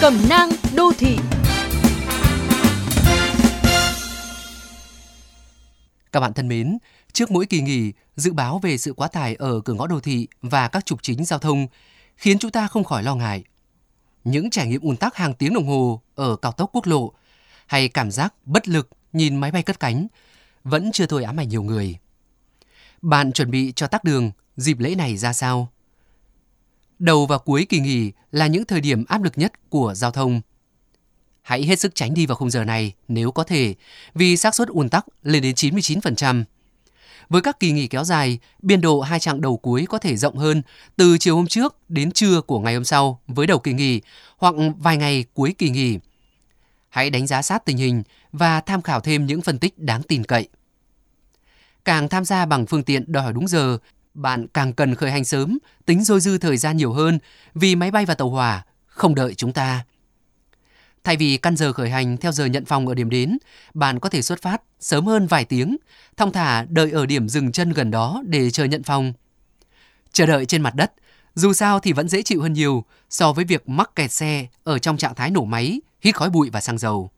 Cẩm nang đô thị Các bạn thân mến, trước mỗi kỳ nghỉ, dự báo về sự quá tải ở cửa ngõ đô thị và các trục chính giao thông khiến chúng ta không khỏi lo ngại. Những trải nghiệm ùn tắc hàng tiếng đồng hồ ở cao tốc quốc lộ hay cảm giác bất lực nhìn máy bay cất cánh vẫn chưa thôi ám ảnh nhiều người. Bạn chuẩn bị cho tắc đường dịp lễ này ra sao? Đầu và cuối kỳ nghỉ là những thời điểm áp lực nhất của giao thông. Hãy hết sức tránh đi vào khung giờ này nếu có thể, vì xác suất ùn tắc lên đến 99%. Với các kỳ nghỉ kéo dài, biên độ hai chặng đầu cuối có thể rộng hơn từ chiều hôm trước đến trưa của ngày hôm sau với đầu kỳ nghỉ hoặc vài ngày cuối kỳ nghỉ. Hãy đánh giá sát tình hình và tham khảo thêm những phân tích đáng tin cậy. Càng tham gia bằng phương tiện đòi hỏi đúng giờ, bạn càng cần khởi hành sớm, tính dôi dư thời gian nhiều hơn vì máy bay và tàu hỏa không đợi chúng ta. Thay vì căn giờ khởi hành theo giờ nhận phòng ở điểm đến, bạn có thể xuất phát sớm hơn vài tiếng, thong thả đợi ở điểm dừng chân gần đó để chờ nhận phòng. Chờ đợi trên mặt đất, dù sao thì vẫn dễ chịu hơn nhiều so với việc mắc kẹt xe ở trong trạng thái nổ máy, hít khói bụi và xăng dầu.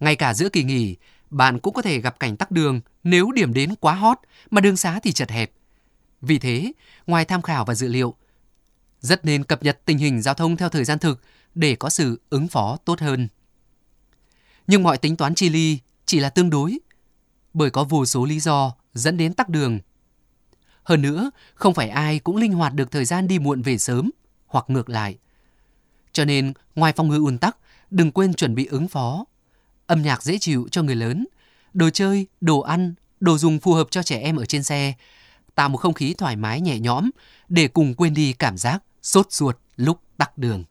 Ngay cả giữa kỳ nghỉ, bạn cũng có thể gặp cảnh tắc đường nếu điểm đến quá hot mà đường xá thì chật hẹp. Vì thế, ngoài tham khảo và dữ liệu, rất nên cập nhật tình hình giao thông theo thời gian thực để có sự ứng phó tốt hơn. Nhưng mọi tính toán chi ly chỉ là tương đối, bởi có vô số lý do dẫn đến tắc đường. Hơn nữa, không phải ai cũng linh hoạt được thời gian đi muộn về sớm hoặc ngược lại. Cho nên, ngoài phòng ngừa ùn tắc, đừng quên chuẩn bị ứng phó. Âm nhạc dễ chịu cho người lớn, đồ chơi, đồ ăn, đồ dùng phù hợp cho trẻ em ở trên xe, tạo một không khí thoải mái nhẹ nhõm để cùng quên đi cảm giác sốt ruột lúc tắc đường.